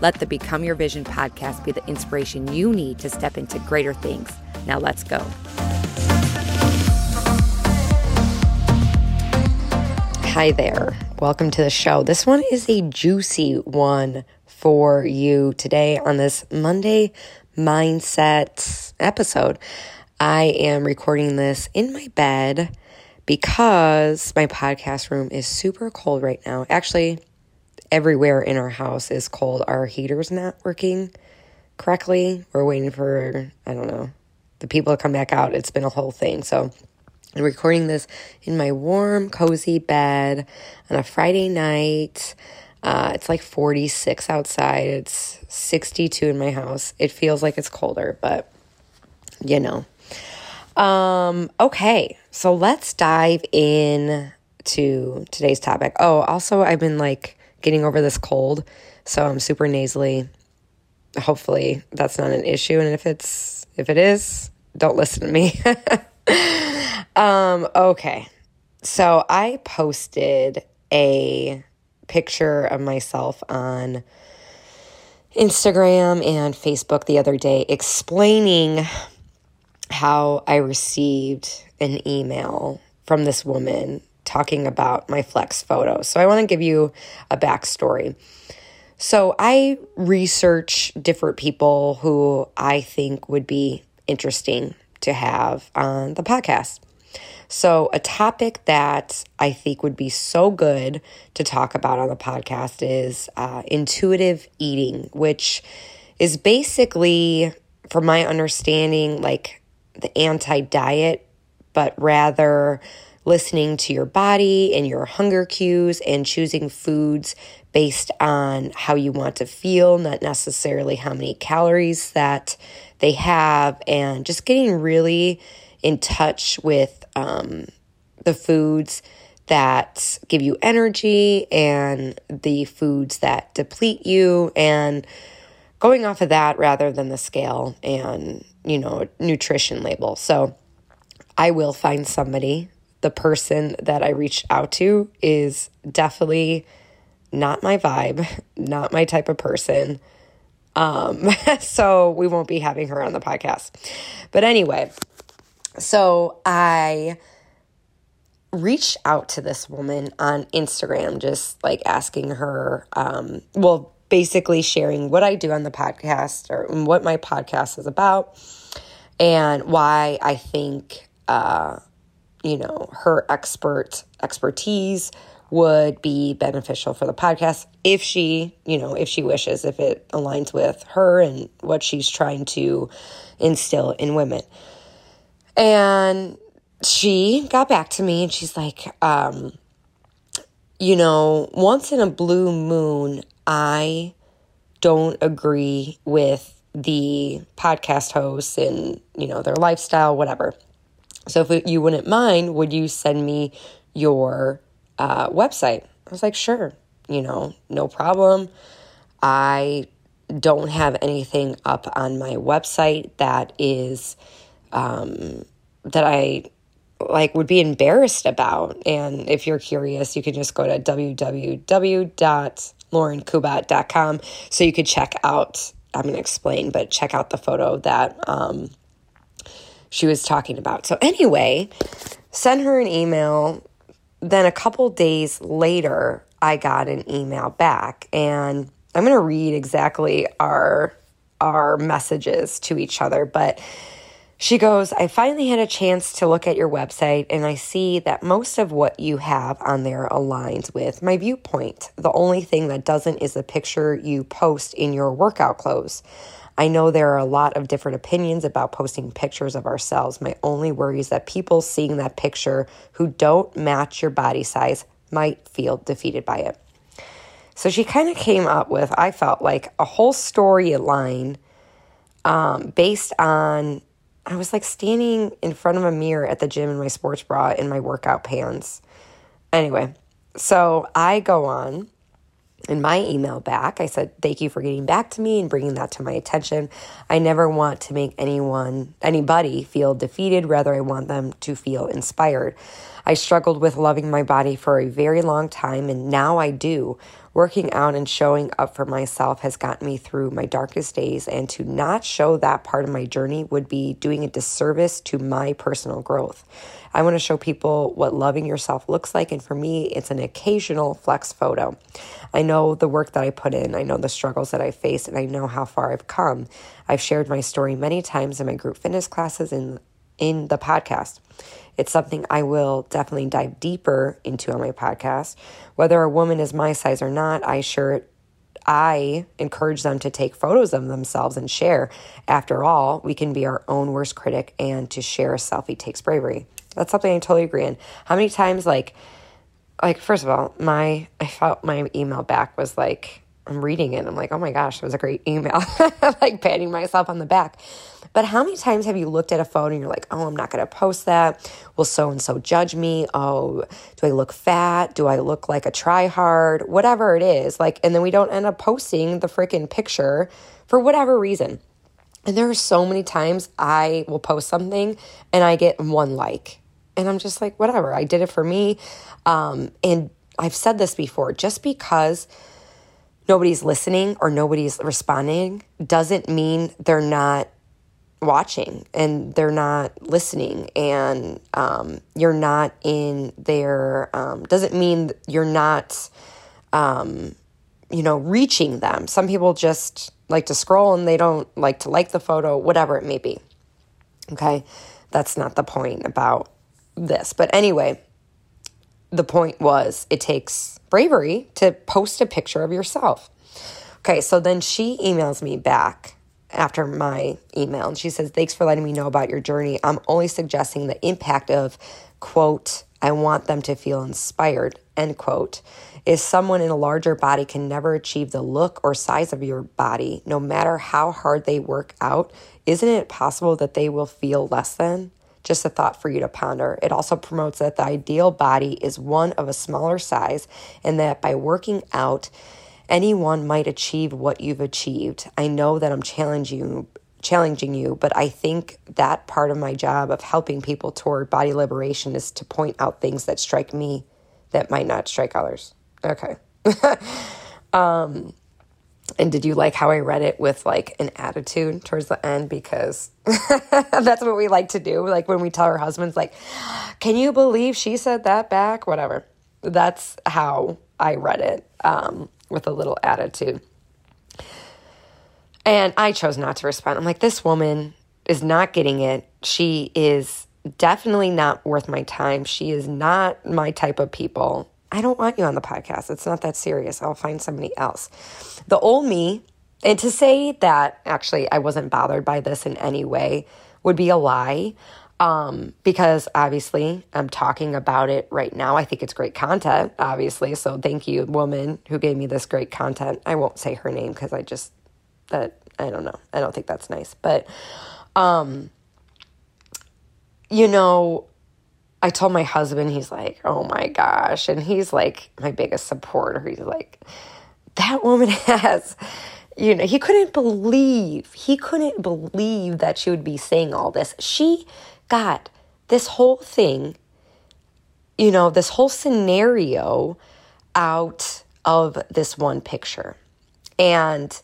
Let the Become Your Vision podcast be the inspiration you need to step into greater things. Now, let's go. Hi there. Welcome to the show. This one is a juicy one for you today on this Monday mindset episode. I am recording this in my bed because my podcast room is super cold right now. Actually, everywhere in our house is cold. Our heater's not working correctly. We're waiting for, I don't know, the people to come back out. It's been a whole thing. So I'm recording this in my warm, cozy bed on a Friday night. Uh, it's like 46 outside. It's 62 in my house. It feels like it's colder, but you know. Um, okay, so let's dive in to today's topic. Oh, also, I've been like getting over this cold. So I'm super nasally. Hopefully that's not an issue. And if it's, if it is, don't listen to me. um, okay. So I posted a picture of myself on Instagram and Facebook the other day explaining how I received an email from this woman talking about my flex photo. So I want to give you a backstory. So I research different people who I think would be interesting to have on the podcast. So, a topic that I think would be so good to talk about on the podcast is uh, intuitive eating, which is basically, from my understanding, like the anti diet, but rather listening to your body and your hunger cues and choosing foods based on how you want to feel, not necessarily how many calories that they have, and just getting really in touch with um, the foods that give you energy and the foods that deplete you and going off of that rather than the scale and you know nutrition label. So i will find somebody the person that I reached out to is definitely not my vibe, not my type of person. Um, so we won't be having her on the podcast. But anyway, so I reached out to this woman on Instagram, just like asking her, um, well, basically sharing what I do on the podcast or what my podcast is about and why I think uh, you know, her expert expertise would be beneficial for the podcast if she, you know, if she wishes, if it aligns with her and what she's trying to instill in women. And she got back to me and she's like, um, you know, once in a blue moon, I don't agree with the podcast hosts and, you know, their lifestyle, whatever. So if you wouldn't mind, would you send me your uh, website? I was like, sure, you know, no problem. I don't have anything up on my website that is um, that I like would be embarrassed about. And if you're curious, you can just go to www.laurenkubat.com so you could check out. I'm to explain, but check out the photo that um, she was talking about. So, anyway, send her an email. Then, a couple days later, I got an email back, and I'm going to read exactly our our messages to each other, but she goes, I finally had a chance to look at your website and I see that most of what you have on there aligns with my viewpoint. The only thing that doesn't is the picture you post in your workout clothes. I know there are a lot of different opinions about posting pictures of ourselves. My only worry is that people seeing that picture who don't match your body size might feel defeated by it. So she kind of came up with, I felt like, a whole storyline um, based on I was like standing in front of a mirror at the gym in my sports bra in my workout pants. Anyway, so I go on in my email back. I said, Thank you for getting back to me and bringing that to my attention. I never want to make anyone, anybody feel defeated. Rather, I want them to feel inspired. I struggled with loving my body for a very long time, and now I do. Working out and showing up for myself has gotten me through my darkest days, and to not show that part of my journey would be doing a disservice to my personal growth. I want to show people what loving yourself looks like, and for me, it's an occasional flex photo. I know the work that I put in, I know the struggles that I faced, and I know how far I've come. I've shared my story many times in my group fitness classes and in the podcast. It's something I will definitely dive deeper into on my podcast. Whether a woman is my size or not, I sure I encourage them to take photos of themselves and share. After all, we can be our own worst critic, and to share a selfie takes bravery. That's something I totally agree on. How many times, like, like first of all, my I felt my email back was like I'm reading it. I'm like, oh my gosh, it was a great email. like patting myself on the back. But how many times have you looked at a phone and you're like, oh, I'm not going to post that? Will so and so judge me? Oh, do I look fat? Do I look like a try hard? Whatever it is. Like, and then we don't end up posting the freaking picture for whatever reason. And there are so many times I will post something and I get one like. And I'm just like, whatever. I did it for me. Um, and I've said this before just because nobody's listening or nobody's responding doesn't mean they're not watching and they're not listening and um, you're not in their um, doesn't mean you're not um, you know reaching them some people just like to scroll and they don't like to like the photo whatever it may be okay that's not the point about this but anyway the point was it takes bravery to post a picture of yourself okay so then she emails me back after my email. And she says, Thanks for letting me know about your journey. I'm only suggesting the impact of, quote, I want them to feel inspired, end quote. Is someone in a larger body can never achieve the look or size of your body, no matter how hard they work out, isn't it possible that they will feel less than? Just a thought for you to ponder. It also promotes that the ideal body is one of a smaller size and that by working out, anyone might achieve what you've achieved. I know that I'm challenging you challenging you, but I think that part of my job of helping people toward body liberation is to point out things that strike me that might not strike others. Okay. um and did you like how I read it with like an attitude towards the end? Because that's what we like to do. Like when we tell our husbands, like, can you believe she said that back? Whatever. That's how I read it. Um, with a little attitude. And I chose not to respond. I'm like, this woman is not getting it. She is definitely not worth my time. She is not my type of people. I don't want you on the podcast. It's not that serious. I'll find somebody else. The old me, and to say that actually I wasn't bothered by this in any way would be a lie um, because obviously I'm talking about it right now. I think it's great content, obviously. So thank you, woman who gave me this great content. I won't say her name because I just that I don't know. I don't think that's nice, but um, you know, I told my husband, he's like, oh my gosh, and he's like my biggest supporter. He's like, that woman has you know, he couldn't believe, he couldn't believe that she would be saying all this. She got this whole thing, you know, this whole scenario out of this one picture. And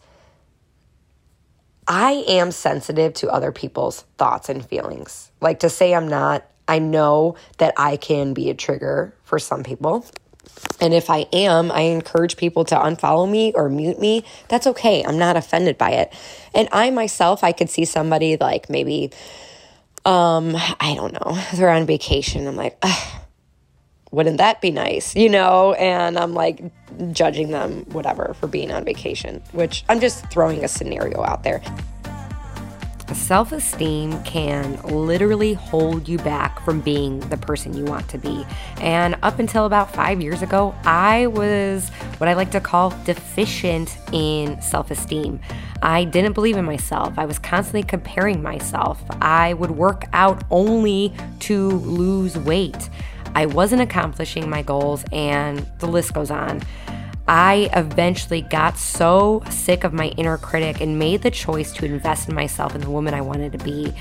I am sensitive to other people's thoughts and feelings. Like to say I'm not, I know that I can be a trigger for some people. And if I am, I encourage people to unfollow me or mute me. That's okay. I'm not offended by it. And I myself, I could see somebody like maybe um, I don't know. They're on vacation. I'm like, wouldn't that be nice? You know? And I'm like judging them, whatever, for being on vacation, which I'm just throwing a scenario out there. Self esteem can literally hold you back from being the person you want to be. And up until about five years ago, I was what I like to call deficient in self esteem. I didn't believe in myself. I was constantly comparing myself. I would work out only to lose weight. I wasn't accomplishing my goals, and the list goes on. I eventually got so sick of my inner critic and made the choice to invest in myself and the woman I wanted to be.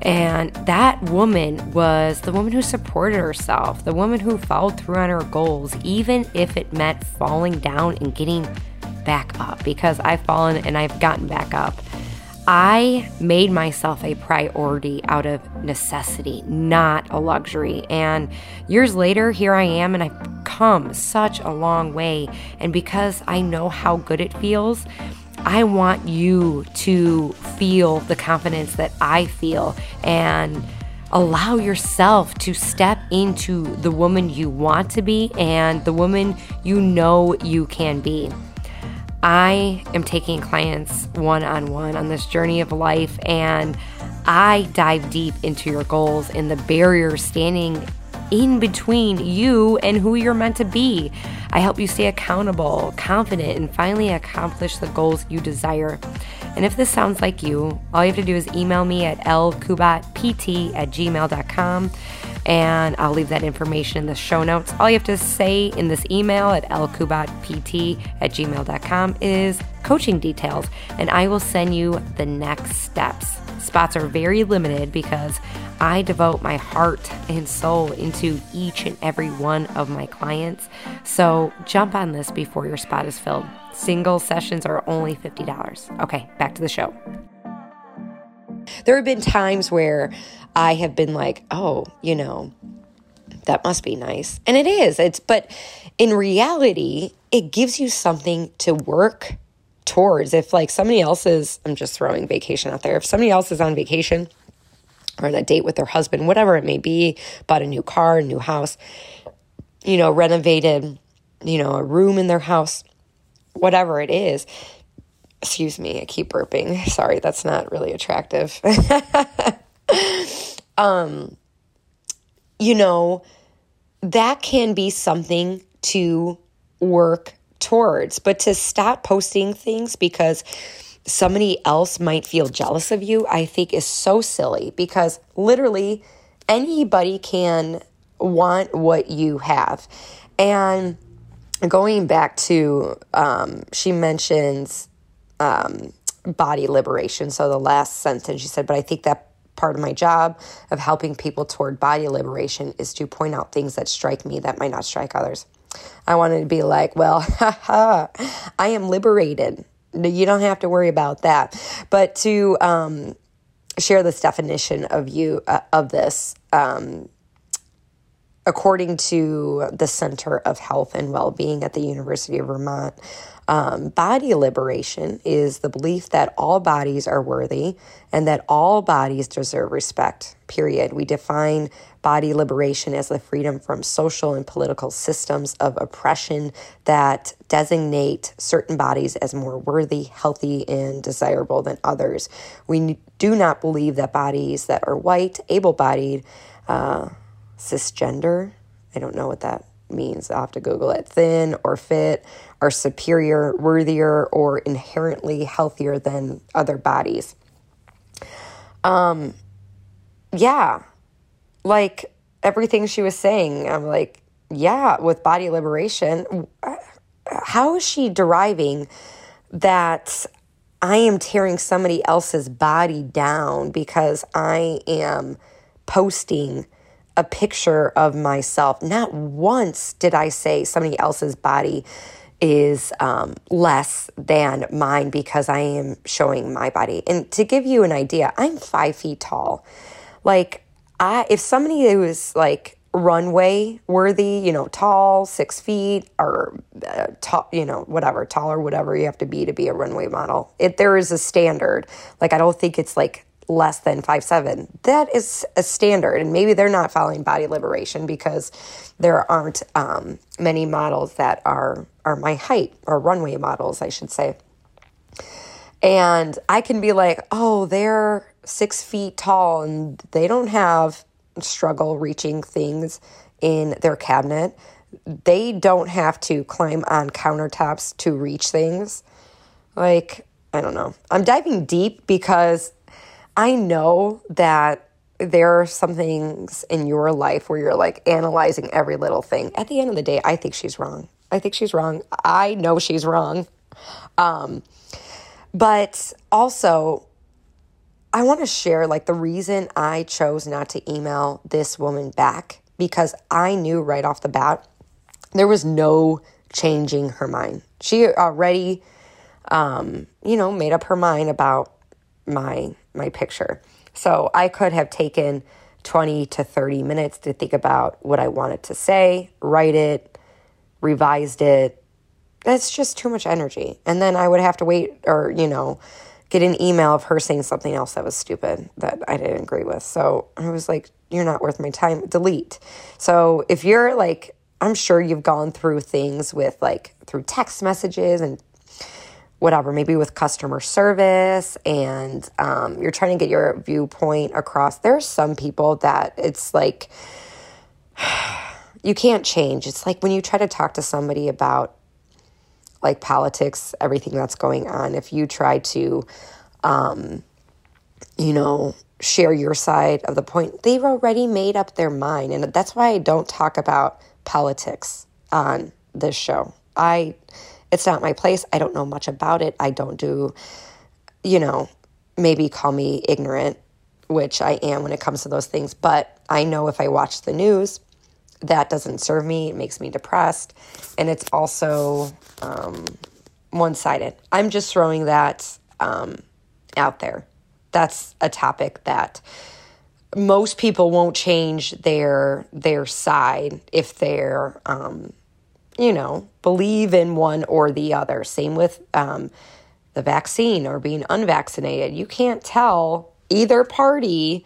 And that woman was the woman who supported herself, the woman who followed through on her goals, even if it meant falling down and getting back up, because I've fallen and I've gotten back up. I made myself a priority out of necessity, not a luxury. And years later, here I am, and I've come such a long way. And because I know how good it feels, I want you to feel the confidence that I feel and allow yourself to step into the woman you want to be and the woman you know you can be. I am taking clients one on one on this journey of life, and I dive deep into your goals and the barriers standing in between you and who you're meant to be. I help you stay accountable, confident, and finally accomplish the goals you desire. And if this sounds like you, all you have to do is email me at lkubatpt at gmail.com and I'll leave that information in the show notes. All you have to say in this email at lkubatpt at gmail.com is coaching details, and I will send you the next steps. Spots are very limited because I devote my heart and soul into each and every one of my clients. So jump on this before your spot is filled. Single sessions are only $50. Okay, back to the show. There have been times where I have been like, oh, you know, that must be nice. And it is. It's but in reality, it gives you something to work towards. If like somebody else is, I'm just throwing vacation out there. If somebody else is on vacation or on a date with their husband, whatever it may be, bought a new car, a new house, you know, renovated, you know, a room in their house, whatever it is. Excuse me, I keep burping. Sorry, that's not really attractive. um, you know, that can be something to work towards, but to stop posting things because somebody else might feel jealous of you, I think is so silly because literally anybody can want what you have. And going back to, um, she mentions um, body liberation. So the last sentence she said, but I think that part of my job of helping people toward body liberation is to point out things that strike me that might not strike others. I wanted to be like, well, I am liberated. You don't have to worry about that. But to um, share this definition of you uh, of this, um, according to the Center of Health and Well-being at the University of Vermont, um, body liberation is the belief that all bodies are worthy and that all bodies deserve respect, period. We define body liberation as the freedom from social and political systems of oppression that designate certain bodies as more worthy, healthy, and desirable than others. We do not believe that bodies that are white, able bodied, uh, cisgender, I don't know what that means. I'll have to Google it. Thin or fit are superior, worthier, or inherently healthier than other bodies. Um, yeah, like everything she was saying, I'm like, yeah, with body liberation, how is she deriving that I am tearing somebody else's body down because I am posting a picture of myself. Not once did I say somebody else's body is um, less than mine because I am showing my body. And to give you an idea, I'm five feet tall. Like, I if somebody was like runway worthy, you know, tall, six feet, or uh, tall, you know, whatever, tall or whatever you have to be to be a runway model. It there is a standard. Like, I don't think it's like less than five seven. That is a standard, and maybe they're not following body liberation because there aren't um, many models that are are my height or runway models, I should say. And I can be like, oh, they're six feet tall and they don't have struggle reaching things in their cabinet. They don't have to climb on countertops to reach things. Like, I don't know. I'm diving deep because I know that there are some things in your life where you're like analyzing every little thing. At the end of the day, I think she's wrong. I think she's wrong. I know she's wrong. Um, but also, I want to share like the reason I chose not to email this woman back because I knew right off the bat there was no changing her mind. She already, um, you know, made up her mind about my my picture. So I could have taken 20 to 30 minutes to think about what I wanted to say, write it, revised it. That's just too much energy. And then I would have to wait or, you know, get an email of her saying something else that was stupid that I didn't agree with. So I was like, you're not worth my time. Delete. So if you're like, I'm sure you've gone through things with like through text messages and whatever, maybe with customer service, and um, you're trying to get your viewpoint across. There are some people that it's like you can't change. It's like when you try to talk to somebody about like politics, everything that's going on, if you try to, um, you know, share your side of the point, they've already made up their mind. And that's why I don't talk about politics on this show. I, it's not my place. I don't know much about it. I don't do, you know, maybe call me ignorant, which I am when it comes to those things. But I know if I watch the news, that doesn't serve me. It makes me depressed. And it's also um, one sided. I'm just throwing that um, out there. That's a topic that most people won't change their their side if they're um, you know believe in one or the other same with um, the vaccine or being unvaccinated you can't tell either party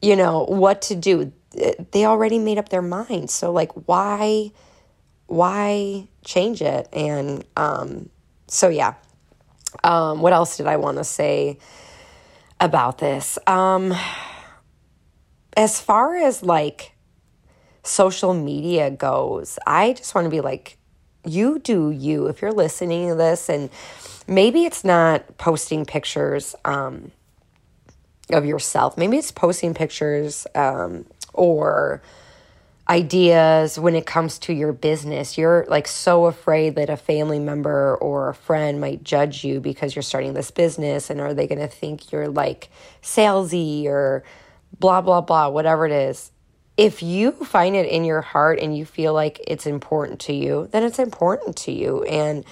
you know what to do they already made up their mind. So like why why change it? And um so yeah. Um what else did I want to say about this? Um as far as like social media goes, I just want to be like you do you if you're listening to this and maybe it's not posting pictures um of yourself. Maybe it's posting pictures um, or ideas when it comes to your business. You're like so afraid that a family member or a friend might judge you because you're starting this business and are they going to think you're like salesy or blah, blah, blah, whatever it is. If you find it in your heart and you feel like it's important to you, then it's important to you. And,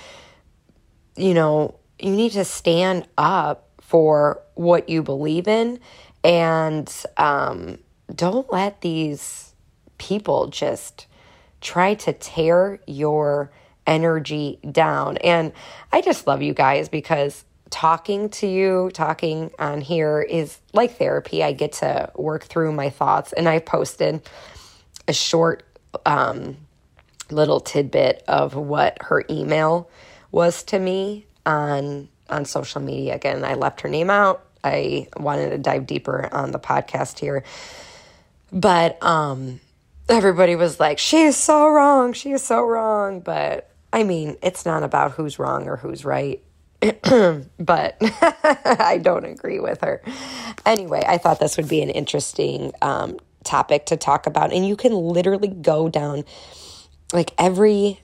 you know, you need to stand up for what you believe in and um, don't let these people just try to tear your energy down. And I just love you guys because talking to you, talking on here is like therapy. I get to work through my thoughts, and I posted a short um, little tidbit of what her email was to me on on social media. Again, I left her name out. I wanted to dive deeper on the podcast here. But um, everybody was like, she is so wrong. She is so wrong. But I mean, it's not about who's wrong or who's right. but I don't agree with her. Anyway, I thought this would be an interesting um, topic to talk about. And you can literally go down like every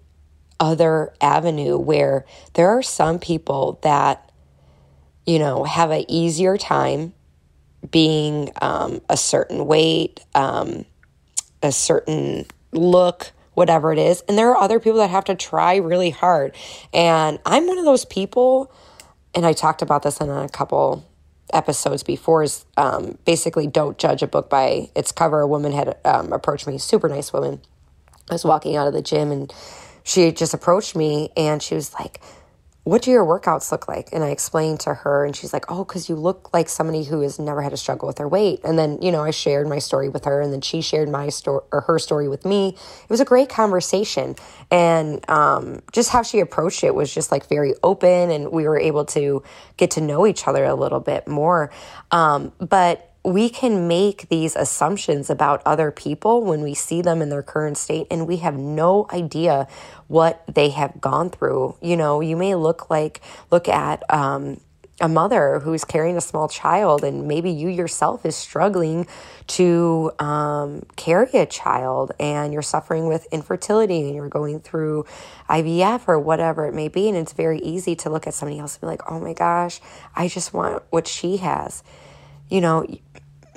other avenue where there are some people that, you know, have an easier time being um, a certain weight, um, a certain look, whatever it is. And there are other people that have to try really hard. And I'm one of those people, and I talked about this in a couple episodes before is um, basically don't judge a book by its cover. A woman had um, approached me, super nice woman. I was walking out of the gym and she just approached me and she was like, what do your workouts look like? And I explained to her, and she's like, oh, because you look like somebody who has never had a struggle with their weight. And then, you know, I shared my story with her, and then she shared my story or her story with me. It was a great conversation. And um, just how she approached it was just like very open, and we were able to get to know each other a little bit more. Um, but we can make these assumptions about other people when we see them in their current state and we have no idea what they have gone through. You know, you may look like, look at, um, a mother who's carrying a small child and maybe you yourself is struggling to um, carry a child and you're suffering with infertility and you're going through ivf or whatever it may be and it's very easy to look at somebody else and be like oh my gosh i just want what she has you know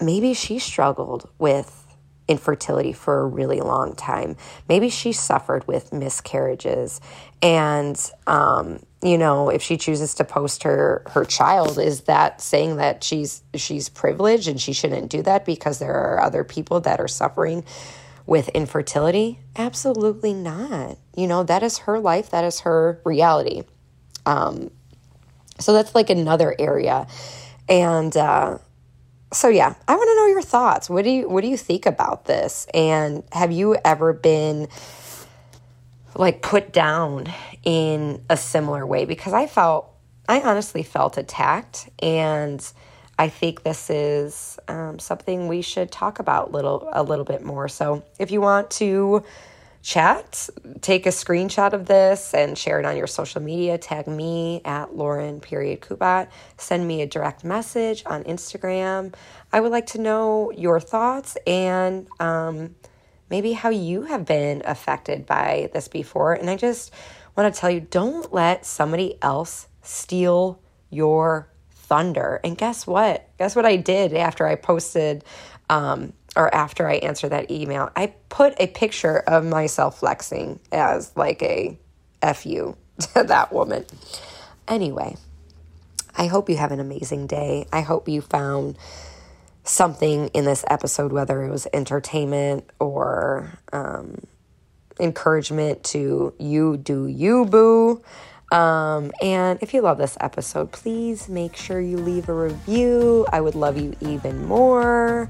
maybe she struggled with infertility for a really long time. Maybe she suffered with miscarriages. And, um, you know, if she chooses to post her, her child, is that saying that she's, she's privileged and she shouldn't do that because there are other people that are suffering with infertility? Absolutely not. You know, that is her life. That is her reality. Um, so that's like another area. And, uh, so yeah, I want to know your thoughts. What do you what do you think about this? And have you ever been like put down in a similar way because I felt I honestly felt attacked and I think this is um, something we should talk about little a little bit more. So if you want to chat, take a screenshot of this and share it on your social media. Tag me at Lauren period Kubat. Send me a direct message on Instagram. I would like to know your thoughts and um, maybe how you have been affected by this before. And I just want to tell you don't let somebody else steal your thunder. And guess what? Guess what I did after I posted um, or after I answer that email, I put a picture of myself flexing as like a fu to that woman. Anyway, I hope you have an amazing day. I hope you found something in this episode, whether it was entertainment or um, encouragement to you do you, boo. Um, and if you love this episode, please make sure you leave a review. I would love you even more.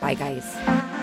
Bye, guys.